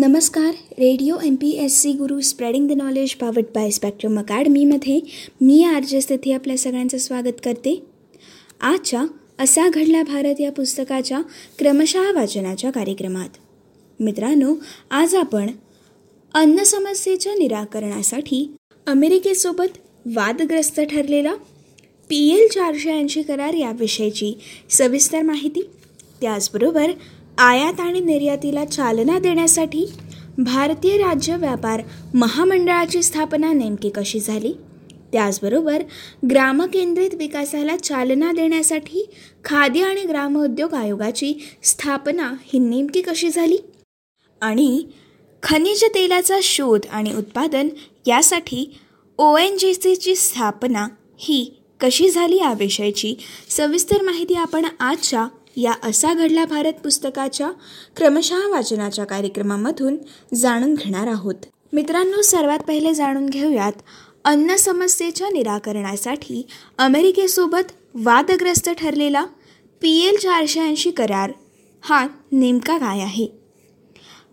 नमस्कार radio M P S C Guru spreading the knowledge powered by Spectrum अकॅडमीमध्ये मी R J स्थिती आपल्या सगळ्यांचं स्वागत करते. आजच्या असा घडला भारत या पुस्तकाच्या क्रमशः वाचनाच्या कार्यक्रमात. मित्रांनो आज आपण अन्न समस्येच्या निराकरणासाठी अमेरिकेसोबत वादग्रस्त ठरलेला पी एल चारशे ऐंशी करार याविषयीची सविस्तर माहिती त्याचबरोबर आयात आणि निर्यातीला चालना देण्यासाठी भारतीय राज्य व्यापार महामंडळाची स्थापना नेमकी कशी झाली? त्याचबरोबर ग्रामकेंद्रित विकासाला चालना देण्यासाठी खाद्य आणि ग्रामोद्योग आयोगाची स्थापना ही नेमकी कशी झाली? आणि खनिज तेलाचा शोध आणि उत्पादन यासाठी ओ एन जी सीची स्थापना ही कशी झाली याविषयीची सविस्तर माहिती आपण आजच्या या असा घडला भारत पुस्तकाच्या क्रमशः वाचनाच्या कार्यक्रमामधून जाणून घेणार आहोत. मित्रांनो सर्वात पहिले जाणून घेऊयात अन्न समस्येच्या निराकरणासाठी अमेरिकेसोबत वादग्रस्त ठरलेला पी एल चारशे ऐंशी करार. हा नेमका काय आहे?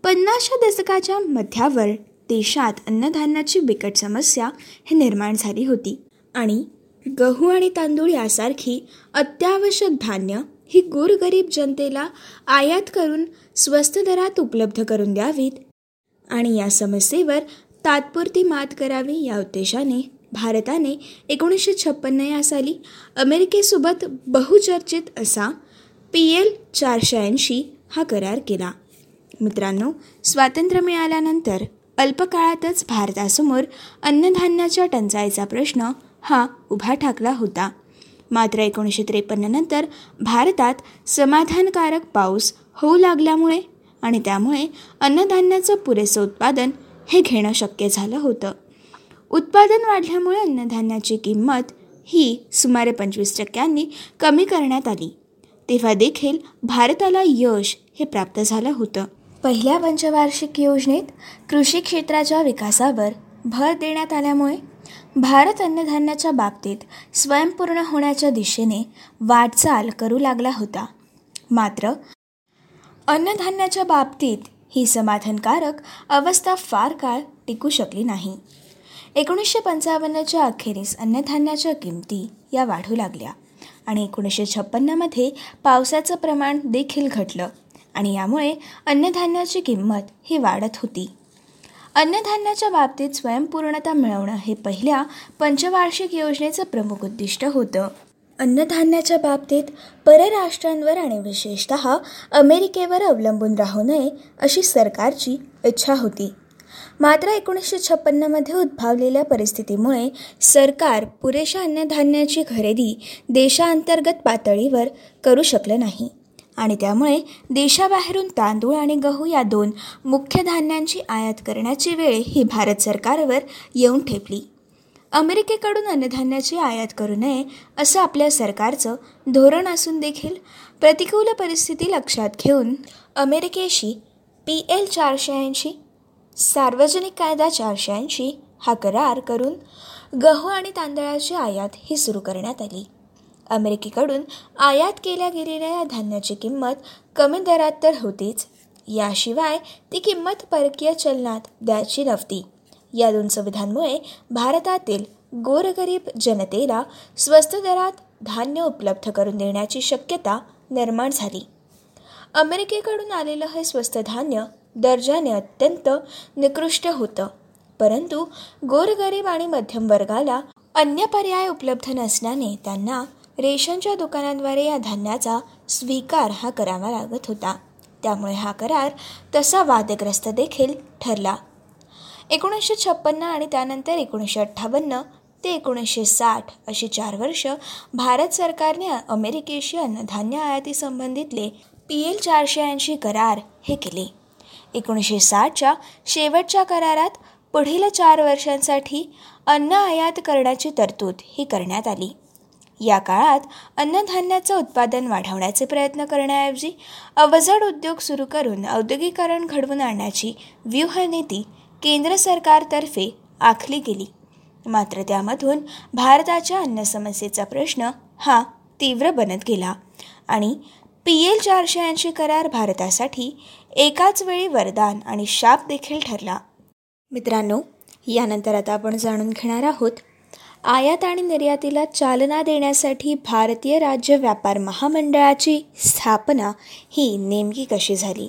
पन्नासच्या दशकाच्या मध्यावर देशात अन्नधान्याची बिकट समस्या हे निर्माण झाली होती. आणि गहू आणि तांदूळ यासारखी अत्यावश्यक धान्य ही गोरगरीब जनतेला आयात करून स्वस्त दरात उपलब्ध करून द्यावीत आणि या समस्येवर तात्पुरती मात करावी या उद्देशाने भारताने एकोणीसशे छप्पन्न या साली अमेरिकेसोबत बहुचर्चित असा पी एल चारशे ऐंशी हा करार केला. मित्रांनो स्वातंत्र्य मिळाल्यानंतर अल्पकाळातच भारतासमोर अन्नधान्याच्या टंचाईचा प्रश्न हा उभा ठाकला होता. मात्र एकोणीसशे त्रेपन्ननंतर भारतात समाधानकारक पाऊस होऊ लागल्यामुळे आणि त्यामुळे अन्नधान्याचं पुरेसं उत्पादन हे घेणं शक्य झालं होतं. उत्पादन वाढल्यामुळे अन्नधान्याची किंमत ही सुमारे पंचवीस टक्क्यांनी कमी करण्यात आली. तेव्हा देखील भारताला यश हे प्राप्त झालं होतं. पहिल्या पंचवार्षिक योजनेत कृषी क्षेत्राच्या विकासावर भर देण्यात आल्यामुळे भारत अन्नधान्याच्या बाबतीत स्वयंपूर्ण होण्याच्या दिशेने वाटचाल करू लागला होता. मात्र अन्नधान्याच्या बाबतीत ही समाधानकारक अवस्था फार काळ टिकू शकली नाही. एकोणीसशे पंचावन्नच्या अखेरीस अन्नधान्याच्या किमती या वाढू लागल्या आणि एकोणीसशे छप्पन्नमध्ये पावसाचं प्रमाण देखील घटलं आणि यामुळे अन्नधान्याची किंमत ही वाढत होती. अन्नधान्याच्या बाबतीत स्वयंपूर्णता मिळवणं हे पहिल्या पंचवार्षिक योजनेचं प्रमुख उद्दिष्ट होतं. अन्नधान्याच्या बाबतीत परराष्ट्रांवर आणि विशेषत अमेरिकेवर अवलंबून राहू नये अशी सरकारची इच्छा होती. मात्र एकोणीसशे छप्पन्नमध्ये उद्भवलेल्या परिस्थितीमुळे सरकार पुरेशा अन्नधान्याची खरेदी देशांतर्गत पातळीवर करू शकलं नाही. आणि त्यामुळे देशाबाहेरून तांदूळ आणि गहू या दोन मुख्य धान्यांची आयात करण्याची वेळ ही भारत सरकारवर येऊन ठेपली. अमेरिकेकडून अन्नधान्याची आयात करू नये असं आपल्या सरकारचं धोरण असून देखील प्रतिकूल परिस्थिती लक्षात घेऊन अमेरिकेशी पी एल चारशे ऐंशी सार्वजनिक कायदा चारशे ऐंशी हा करार करून गहू आणि तांदळाची आयात ही सुरू करण्यात आली. अमेरिकेकडून आयात केल्या गेलेल्या या धान्याची किंमत कमी दरात तर होतीच. याशिवाय ती किंमत परकीय चलनात द्यायची नव्हती. या दोन सुविधांमुळे भारतातील गोरगरीब जनतेला स्वस्त दरात धान्य उपलब्ध करून देण्याची शक्यता निर्माण झाली. अमेरिकेकडून आलेलं हे स्वस्त धान्य दर्जाने अत्यंत निकृष्ट होतं. परंतु गोरगरीब आणि मध्यम वर्गाला अन्य पर्याय उपलब्ध नसल्याने त्यांना रेशनच्या दुकानांद्वारे या धान्याचा स्वीकार हा करावा लागत होता. त्यामुळे हा करार तसा वादग्रस्त देखील ठरला. एकोणीसशे छप्पन्न आणि त्यानंतर एकोणीसशे अठ्ठावन्न ते एकोणीसशे साठ अशी चार वर्ष भारत सरकारने अमेरिकेशी अन्नधान्य आयातीसंबंधितले पी एल चारशे ऐंशी करार हे केले. एकोणीसशे साठच्या शेवटच्या करारात पुढील चार वर्षांसाठी अन्न आयात करण्याची तरतूद ही करण्यात आली. या काळात अन्नधान्याचं उत्पादन वाढवण्याचे प्रयत्न करण्याऐवजी अवजड उद्योग सुरू करून औद्योगिकरण घडवून आणण्याची व्यूहनीती केंद्र सरकारतर्फे आखली गेली. मात्र त्यामधून भारताच्या अन्न समस्येचा प्रश्न हा तीव्र बनत गेला आणि पी एल चारशे ऐंशी करार भारतासाठी एकाच वेळी वरदान आणि शाप देखील ठरला. मित्रांनो यानंतर आता आपण जाणून घेणार आहोत आयात आणि निर्यातीला चालना देण्यासाठी भारतीय राज्य व्यापार महामंडळाची स्थापना ही नेमकी कशी झाली?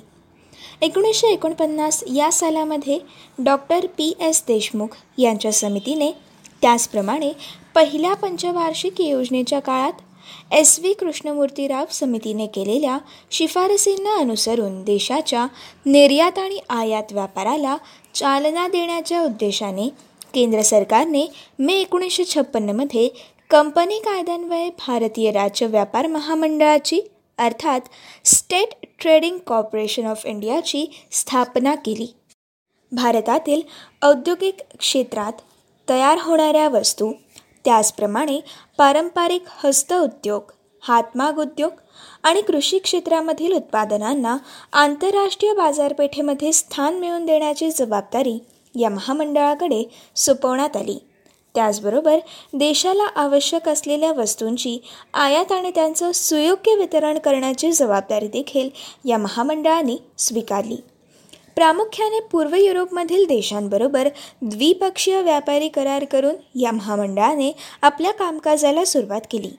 एकोणीसशे एकोणपन्नास या सालामध्ये डॉक्टर पी. एस. देशमुख यांच्या समितीने त्याचप्रमाणे पहिल्या पंचवार्षिक योजनेच्या काळात एस. व्ही. कृष्णमूर्तीराव समितीने केलेल्या शिफारसींना अनुसरून देशाच्या निर्यात आणि आयात व्यापाराला चालना देण्याच्या उद्देशाने केंद्र सरकारने मे एकोणीसशे छप्पन्नमध्ये कंपनी कायद्यान्वये भारतीय राज्य व्यापार महामंडळाची अर्थात स्टेट ट्रेडिंग कॉर्पोरेशन ऑफ इंडियाची स्थापना केली. भारतातील औद्योगिक क्षेत्रात तयार होणाऱ्या वस्तू त्याचप्रमाणे पारंपरिक हस्तउद्योग हातमाग उद्योग आणि कृषी क्षेत्रामधील उत्पादनांना आंतरराष्ट्रीय बाजारपेठेमध्ये स्थान मिळवून देण्याची जबाबदारी या महामंडळाकडे सोपवण्यात आली. त्याचबरोबर देशाला आवश्यक असलेल्या वस्तूंची आयात आणि त्यांचं सुयोग्य वितरण करण्याची जबाबदारी देखील या महामंडळाने स्वीकारली. प्रामुख्याने पूर्व युरोपमधील देशांबरोबर द्विपक्षीय व्यापारी करार करून या महामंडळाने आपल्या कामकाजाला सुरुवात केली.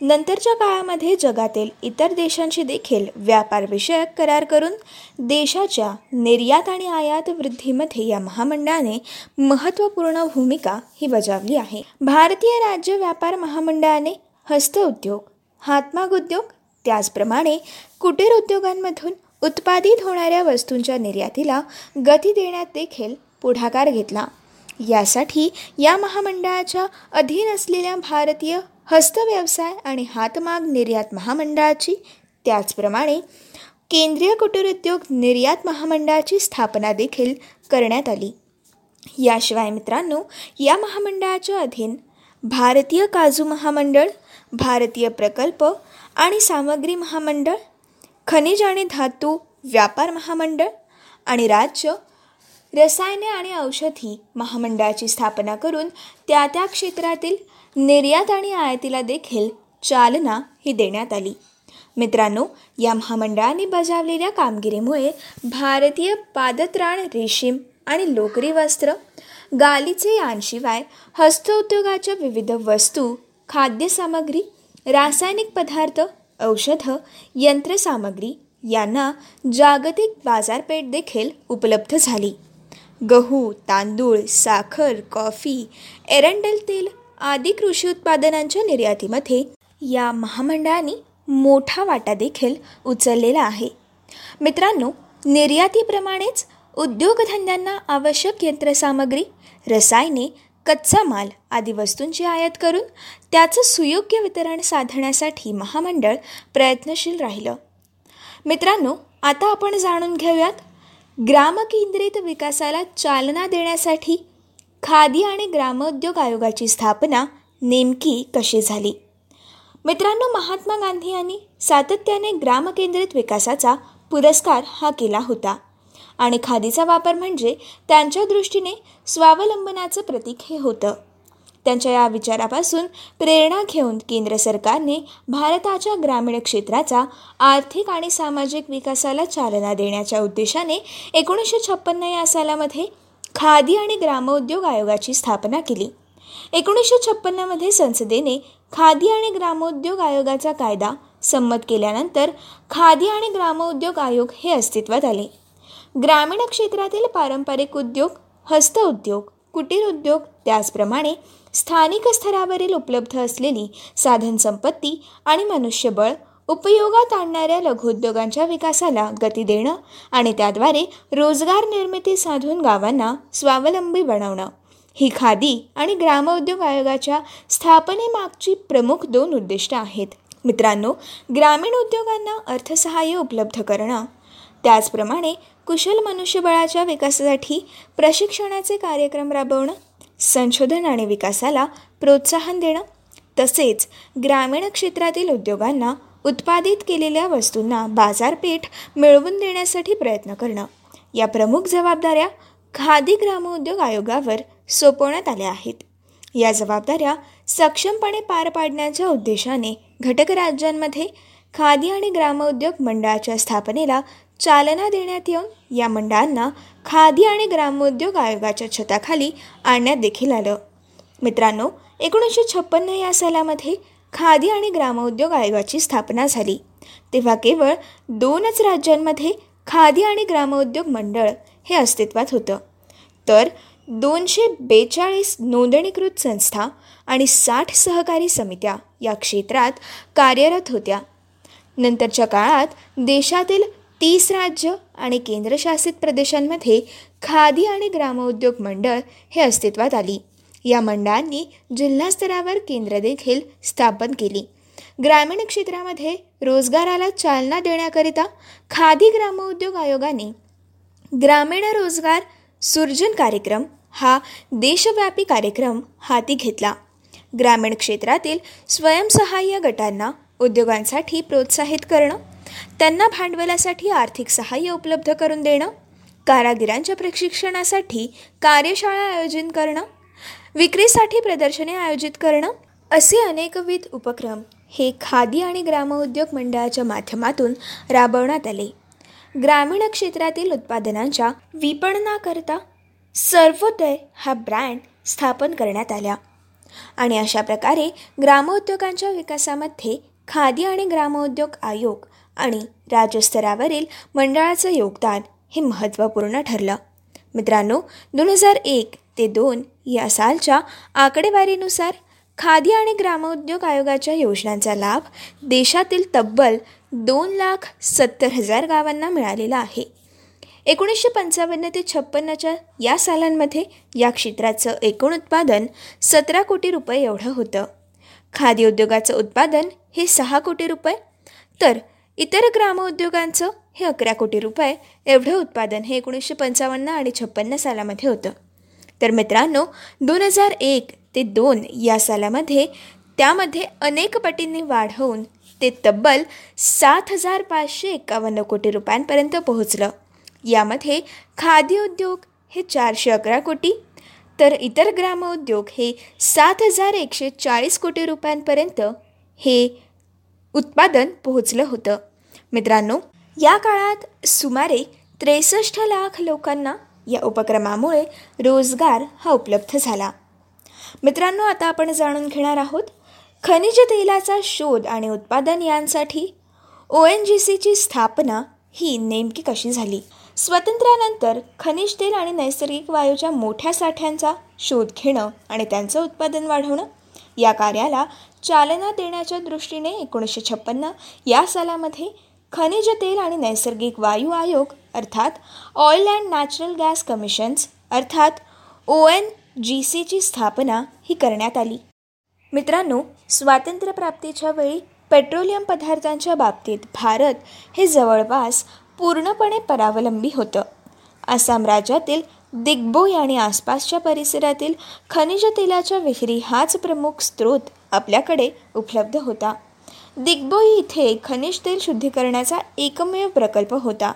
नंतरच्या काळामध्ये जगातील इतर देशांशी देखील व्यापारविषयक करार करून देशाच्या निर्यात आणि आयात वृद्धीमध्ये या महामंडळाने महत्त्वपूर्ण भूमिका ही बजावली आहे. भारतीय राज्य व्यापार महामंडळाने हस्तउद्योग हातमाग उद्योग त्याचप्रमाणे कुटीर उद्योगांमधून उत्पादित होणाऱ्या वस्तूंच्या निर्यातीला गती देण्यात देखील पुढाकार घेतला. यासाठी या महामंडळाच्या अधीन असलेल्या भारतीय हस्तव्यवसाय आणि हातमाग निर्यात महामंडळाची त्याचप्रमाणे केंद्रीय कुटीरोद्योग निर्यात महामंडळाची स्थापना देखील करण्यात आली. याशिवाय मित्रांनो या महामंडळाच्या अधीन भारतीय काजू महामंडळ भारतीय प्रकल्प आणि सामग्री महामंडळ खनिज आणि धातू व्यापार महामंडळ आणि राज्य रसायने आणि औषधी महामंडळाची स्थापना करून त्या त्या क्षेत्रातील निर्यात आणि आयातीला देखील चालना ही देण्यात आली. मित्रांनो या महामंडळाने बजावलेल्या कामगिरीमुळे भारतीय पादत्राण रेशीम आणि लोकरी वस्त्र गालीचे यांशिवाय हस्तउद्योगाच्या विविध वस्तू खाद्यसामग्री रासायनिक पदार्थ औषधं यंत्रसामग्री यांना जागतिक बाजारपेठ देखील उपलब्ध झाली. गहू तांदूळ साखर कॉफी एरंडल तेल आदी कृषी उत्पादनांच्या निर्यातीमध्ये या महामंडळाने मोठा वाटा देखील उचललेला आहे. मित्रांनो निर्यातीप्रमाणेच उद्योगधंद्यांना आवश्यक यंत्रसामग्री रसायने कच्चा माल आदी वस्तूंची आयात करून त्याचं सुयोग्य वितरण साधण्यासाठी महामंडळ प्रयत्नशील राहिलं. मित्रांनो आता आपण जाणून घेऊयात ग्रामकेंद्रित विकासाला चालना देण्यासाठी खादी आणि ग्रामोद्योग आयोगाची स्थापना नेमकी कशी झाली? मित्रांनो महात्मा गांधी यांनी सातत्याने ग्रामकेंद्रित विकासाचा पुरस्कार हा केला होता. आणि खादीचा वापर म्हणजे त्यांच्या दृष्टीने स्वावलंबनाचं प्रतीक हे होतं. त्यांच्या या विचारापासून प्रेरणा घेऊन केंद्र सरकारने भारताच्या ग्रामीण क्षेत्राचा आर्थिक आणि सामाजिक विकासाला चालना देण्याच्या उद्देशाने एकोणीसशे छप्पन्न या सालामध्ये खादी आणि ग्रामोद्योग आयोगाची स्थापना केली. एकोणीसशे छप्पन्नमध्ये संसदेने खादी आणि ग्रामोद्योग आयोगाचा कायदा संमत केल्यानंतर खादी आणि ग्रामोद्योग आयोग हे अस्तित्वात आले. ग्रामीण क्षेत्रातील पारंपरिक उद्योग हस्तउद्योग कुटीर उद्योग त्याचप्रमाणे स्थानिक स्तरावरील उपलब्ध असलेली साधनसंपत्ती आणि मनुष्यबळ उपयोगात आणणाऱ्या लघुउद्योगांच्या विकासाला गती देणं आणि त्याद्वारे रोजगार निर्मिती साधून गावांना स्वावलंबी बनवणं. ही खादी आणि ग्रामोद्योग आयोगाच्या स्थापनेमागची प्रमुख दोन उद्दिष्टं आहेत. मित्रांनो ग्रामीण उद्योगांना अर्थसहाय्य उपलब्ध करणं. त्याचप्रमाणे कुशल मनुष्यबळाच्या विकासासाठी प्रशिक्षणाचे कार्यक्रम राबवणं संशोधन आणि विकासाला प्रोत्साहन देणं तसेच ग्रामीण क्षेत्रातील उद्योगांना उत्पादित केलेल्या वस्तूंना बाजारपेठ मिळवून देण्यासाठी प्रयत्न करणं. या प्रमुख जबाबदाऱ्या खादी ग्रामोद्योग आयोगावर सोपवण्यात आल्या आहेत. या जबाबदाऱ्या सक्षमपणे पार पाडण्याच्या उद्देशाने घटक राज्यांमध्ये खादी आणि ग्रामोद्योग मंडळाच्या स्थापनेला चालना देण्यात येऊन या मंडळांना खादी आणि ग्रामोद्योग आयोगाच्या छताखाली आणण्यात देखील आलं. मित्रांनो एकोणीसशे छप्पन्न या सालामध्ये खादी आणि ग्रामोद्योग आयोगाची स्थापना झाली. तेव्हा केवळ दोनच राज्यांमध्ये खादी आणि ग्रामोद्योग मंडळ हे अस्तित्वात होतं. तर दोनशे बेचाळीस नोंदणीकृत संस्था आणि साठ सहकारी समित्या या क्षेत्रात कार्यरत होत्या. नंतरच्या काळात देशातील तीस राज्य आणि केंद्रशासित प्रदेशांमध्ये खादी आणि ग्रामोद्योग मंडळ हे अस्तित्वात आली. या मंडळांनी जिल्हा स्तरावर केंद्र देखील स्थापन केली. ग्रामीण क्षेत्रामध्ये रोजगाराला चालना देण्याकरिता खादी ग्रामोद्योग आयोगाने ग्रामीण रोजगार सृजन कार्यक्रम हा देशव्यापी कार्यक्रम हाती घेतला. ग्रामीण क्षेत्रातील स्वयंसहाय्य गटांना उद्योगांसाठी प्रोत्साहित करणं त्यांना भांडवलासाठी आर्थिक सहाय्य उपलब्ध करून देणं कारागिरांच्या प्रशिक्षणासाठी कार्यशाळा आयोजित करणं विक्रीसाठी प्रदर्शने आयोजित करणं असे अनेकविध उपक्रम हे खादी आणि ग्रामोद्योग मंडळाच्या माध्यमातून राबवण्यात आले. ग्रामीण क्षेत्रातील उत्पादनांच्या विपणनाकरता सर्वोदय हा ब्रँड स्थापन करण्यात आल्या आणि अशा प्रकारे ग्रामोद्योगांच्या विकासामध्ये खादी आणि ग्रामोद्योग आयोग आणि राज्यस्तरावरील मंडळाचं योगदान हे महत्त्वपूर्ण ठरलं. मित्रांनो दोन हजार एक ते दोन या सालच्या आकडेवारीनुसार खादी आणि ग्रामोद्योग आयोगाच्या योजनांचा लाभ देशातील तब्बल दोन लाख सत्तर हजार गावांना मिळालेला आहे. एकोणीसशे पंचावन्न ते छप्पन्नच्या या सालांमध्ये या क्षेत्राचं एकूण उत्पादन सतरा कोटी रुपये एवढं होतं. खादी उद्योगाचं उत्पादन हे सहा कोटी रुपये. तर इतर ग्रामोद्योगांचं हे अकरा कोटी रुपये एवढं उत्पादन हे एकोणीसशे पंचावन्न आणि छप्पन्न सालामध्ये होतं. तर मित्रांनो दोन हजार एक ते दोन या सालामध्ये त्यामध्ये अनेक पटींनी वाढ होऊन ते तब्बल सात हजार पाचशे एकावन्न कोटी रुपयांपर्यंत पोहोचलं. यामध्ये खादी उद्योग हे चारशे अकरा कोटी तर इतर ग्रामोद्योग हे सात हजार एकशे चाळीस कोटी रुपयांपर्यंत हे उत्पादन पोहोचलं होतं. मित्रांनो या काळात सुमारे त्रेसष्ट लाख लोकांना या उपक्रमामुळे रोजगार हा उपलब्ध झाला. मित्रांनो आता आपण जाणून घेणार आहोत खनिज तेलाचा शोध आणि उत्पादन यांसाठी ओ एन जी सीची स्थापना ही नेमकी कशी झाली? स्वातंत्र्यानंतर खनिज तेल आणि नैसर्गिक वायूच्या मोठ्या साठ्यांचा शोध घेणं आणि त्यांचं उत्पादन वाढवणं या कार्याला चालना देण्याच्या दृष्टीने एकोणीसशे छप्पन्न या सालामध्ये खनिज तेल आणि नैसर्गिक वायू आयोग अर्थात oil and natural gas commissions अर्थात ओ एन जी सीची स्थापना ही करण्यात आली. मित्रांनो स्वातंत्र्यप्राप्तीच्या वेळी पेट्रोलियम पदार्थांच्या बाबतीत भारत हे जवळपास पूर्णपणे परावलंबी होतं. आसाम राज्यातील दिग्बोई आणि आसपासच्या परिसरातील खनिज तेलाच्या विहिरी हाच प्रमुख स्रोत आपल्याकडे उपलब्ध होता. दिग्बोई इथे खनिज तेल शुद्धीकरणाचा एकमेव प्रकल्प होता.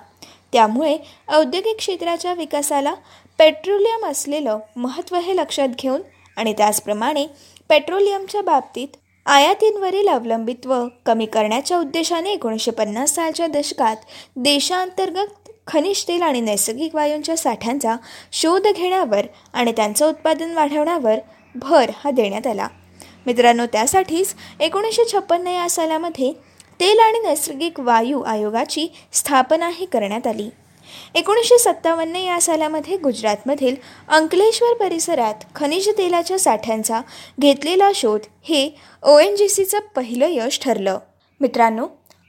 त्यामुळे औद्योगिक क्षेत्राच्या विकासाला पेट्रोलियम असलेलं महत्त्व हे लक्षात घेऊन आणि त्याचप्रमाणे पेट्रोलियमच्या बाबतीत आयातींवरील अवलंबित्व कमी करण्याच्या उद्देशाने एकोणीसशे पन्नास सालच्या दशकात देशांतर्गत खनिज तेल आणि नैसर्गिक वायूंच्या साठ्यांचा शोध घेण्यावर आणि त्यांचं उत्पादन वाढवण्यावर भर हा देण्यात आला. मित्रांनो त्यासाठीच एकोणीसशे छप्पन्न या सालामध्ये तेल आणि नैसर्गिक वायू आयोगाची स्थापनाही करण्यात आली. एकोणीसशे सत्तावन्न या सालामध्ये गुजरातमधील अंकलेश्वर परिसरात खनिज तेलाच्या साठ्यांचा घेतलेला शोध हे ओ एन जी सीचं पहिलं यश ठरलं. मित्रांनो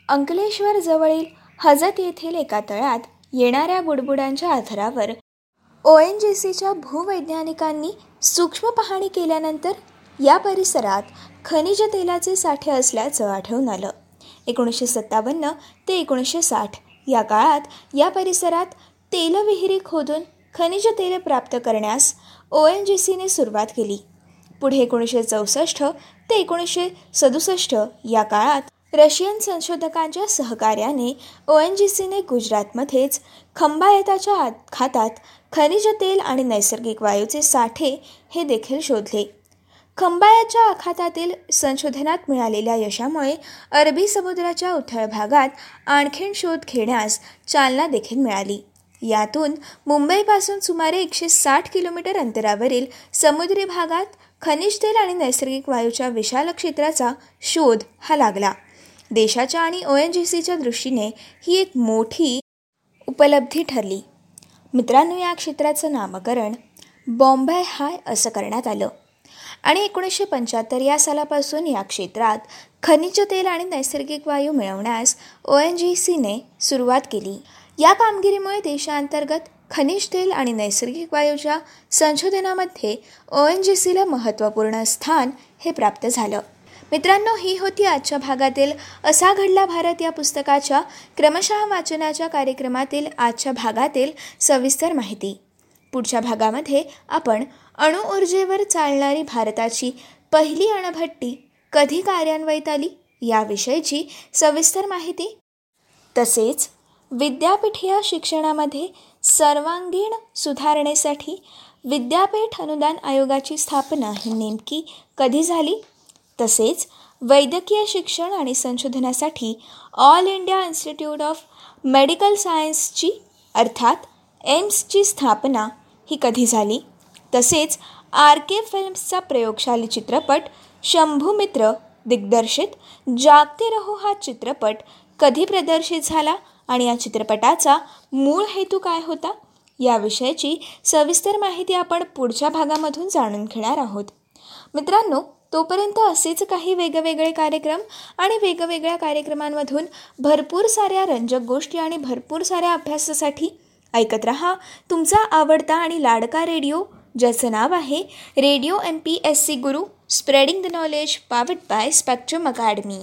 अंकलेश्वर जवळील हजत येथील एका तळ्यात येणाऱ्या बुडबुडांच्या आधारावर ओ एन जी सीच्या भूवैज्ञानिकांनी सूक्ष्म पाहणी केल्यानंतर या परिसरात खनिज तेलाचे साठे असल्याचं आढळून आलं. एकोणीसशे सत्तावन्न ते एकोणीसशे साठ या काळात या परिसरात तेलविहिरी खोदून खनिज तेल प्राप्त करण्यास ओ एन जी सीने सुरुवात केली. पुढे एकोणीसशे चौसष्ट ते एकोणीसशे सदुसष्ट या काळात रशियन संशोधकांच्या सहकार्याने ओ एन जी सीने गुजरातमध्येच खंबायताच्या खातात खनिज तेल आणि नैसर्गिक वायूचे साठे हे देखील शोधले. खंबायाच्या आखातातील संशोधनात मिळालेल्या यशामुळे अरबी समुद्राच्या उथळ भागात आणखीन शोध घेण्यास चालना देखील मिळाली. यातून मुंबईपासून सुमारे एकशे साठ किलोमीटर अंतरावरील समुद्री भागात खनिज तेल आणि नैसर्गिक वायूच्या विशाल क्षेत्राचा शोध हा लागला. देशाच्या आणि ओ एन जी सीच्या दृष्टीने ही एक मोठी उपलब्धी ठरली. मित्रांनो या क्षेत्राचं नामकरण बॉम्बे हाय असं करण्यात आलं. आणि एकोणीसशे पंच्याहत्तर या सालापासून या क्षेत्रात खनिज तेल आणि नैसर्गिक वायू मिळवण्यास ओ एन जी सीने सुरुवात केली. या कामगिरीमुळे देशांतर्गत खनिज तेल आणि नैसर्गिक वायूच्या संशोधनामध्ये ओ एन जी सीला महत्त्वपूर्ण स्थान हे प्राप्त झालं. मित्रांनो ही होती आजच्या भागातील असा घडला भारत या पुस्तकाच्या क्रमशः वाचनाच्या कार्यक्रमातील आजच्या भागातील सविस्तर माहिती. पुढच्या भागामध्ये आपण अणुऊर्जेवर चालणारी भारताची पहिली अणभट्टी कधी कार्यान्वयित आली याविषयीची सविस्तर माहिती. तसेच विद्यापीठीय शिक्षणामध्ये सर्वांगीण सुधारणेसाठी विद्यापीठ अनुदान आयोगाची स्थापना ही नेमकी कधी झाली? तसेच वैद्यकीय शिक्षण आणि संशोधनासाठी all India institute of medical सायन्सची अर्थात एम्सची स्थापना ही कधी झाली? तसेच आर के फिल्म्सचा प्रयोगशाली चित्रपट शंभू मित्र दिग्दर्शित जागते रहो हा चित्रपट कधी प्रदर्शित झाला आणि या चित्रपटाचा मूळ हेतू काय होता? याविषयीची सविस्तर माहिती आपण पुढच्या भागामधून जाणून घेणार आहोत. मित्रांनो तोपर्यंत असेच काही वेगवेगळे कार्यक्रम आणि वेगवेगळ्या कार्यक्रमांमधून भरपूर साऱ्या रंजक गोष्टी आणि भरपूर साऱ्या अभ्यासासाठी ऐकत रहा. तुमचा आवडता आणि लाडका रेडिओ ज्याचं नाव आहे radio M P S C Guru spreading the knowledge powered by spectrum academy.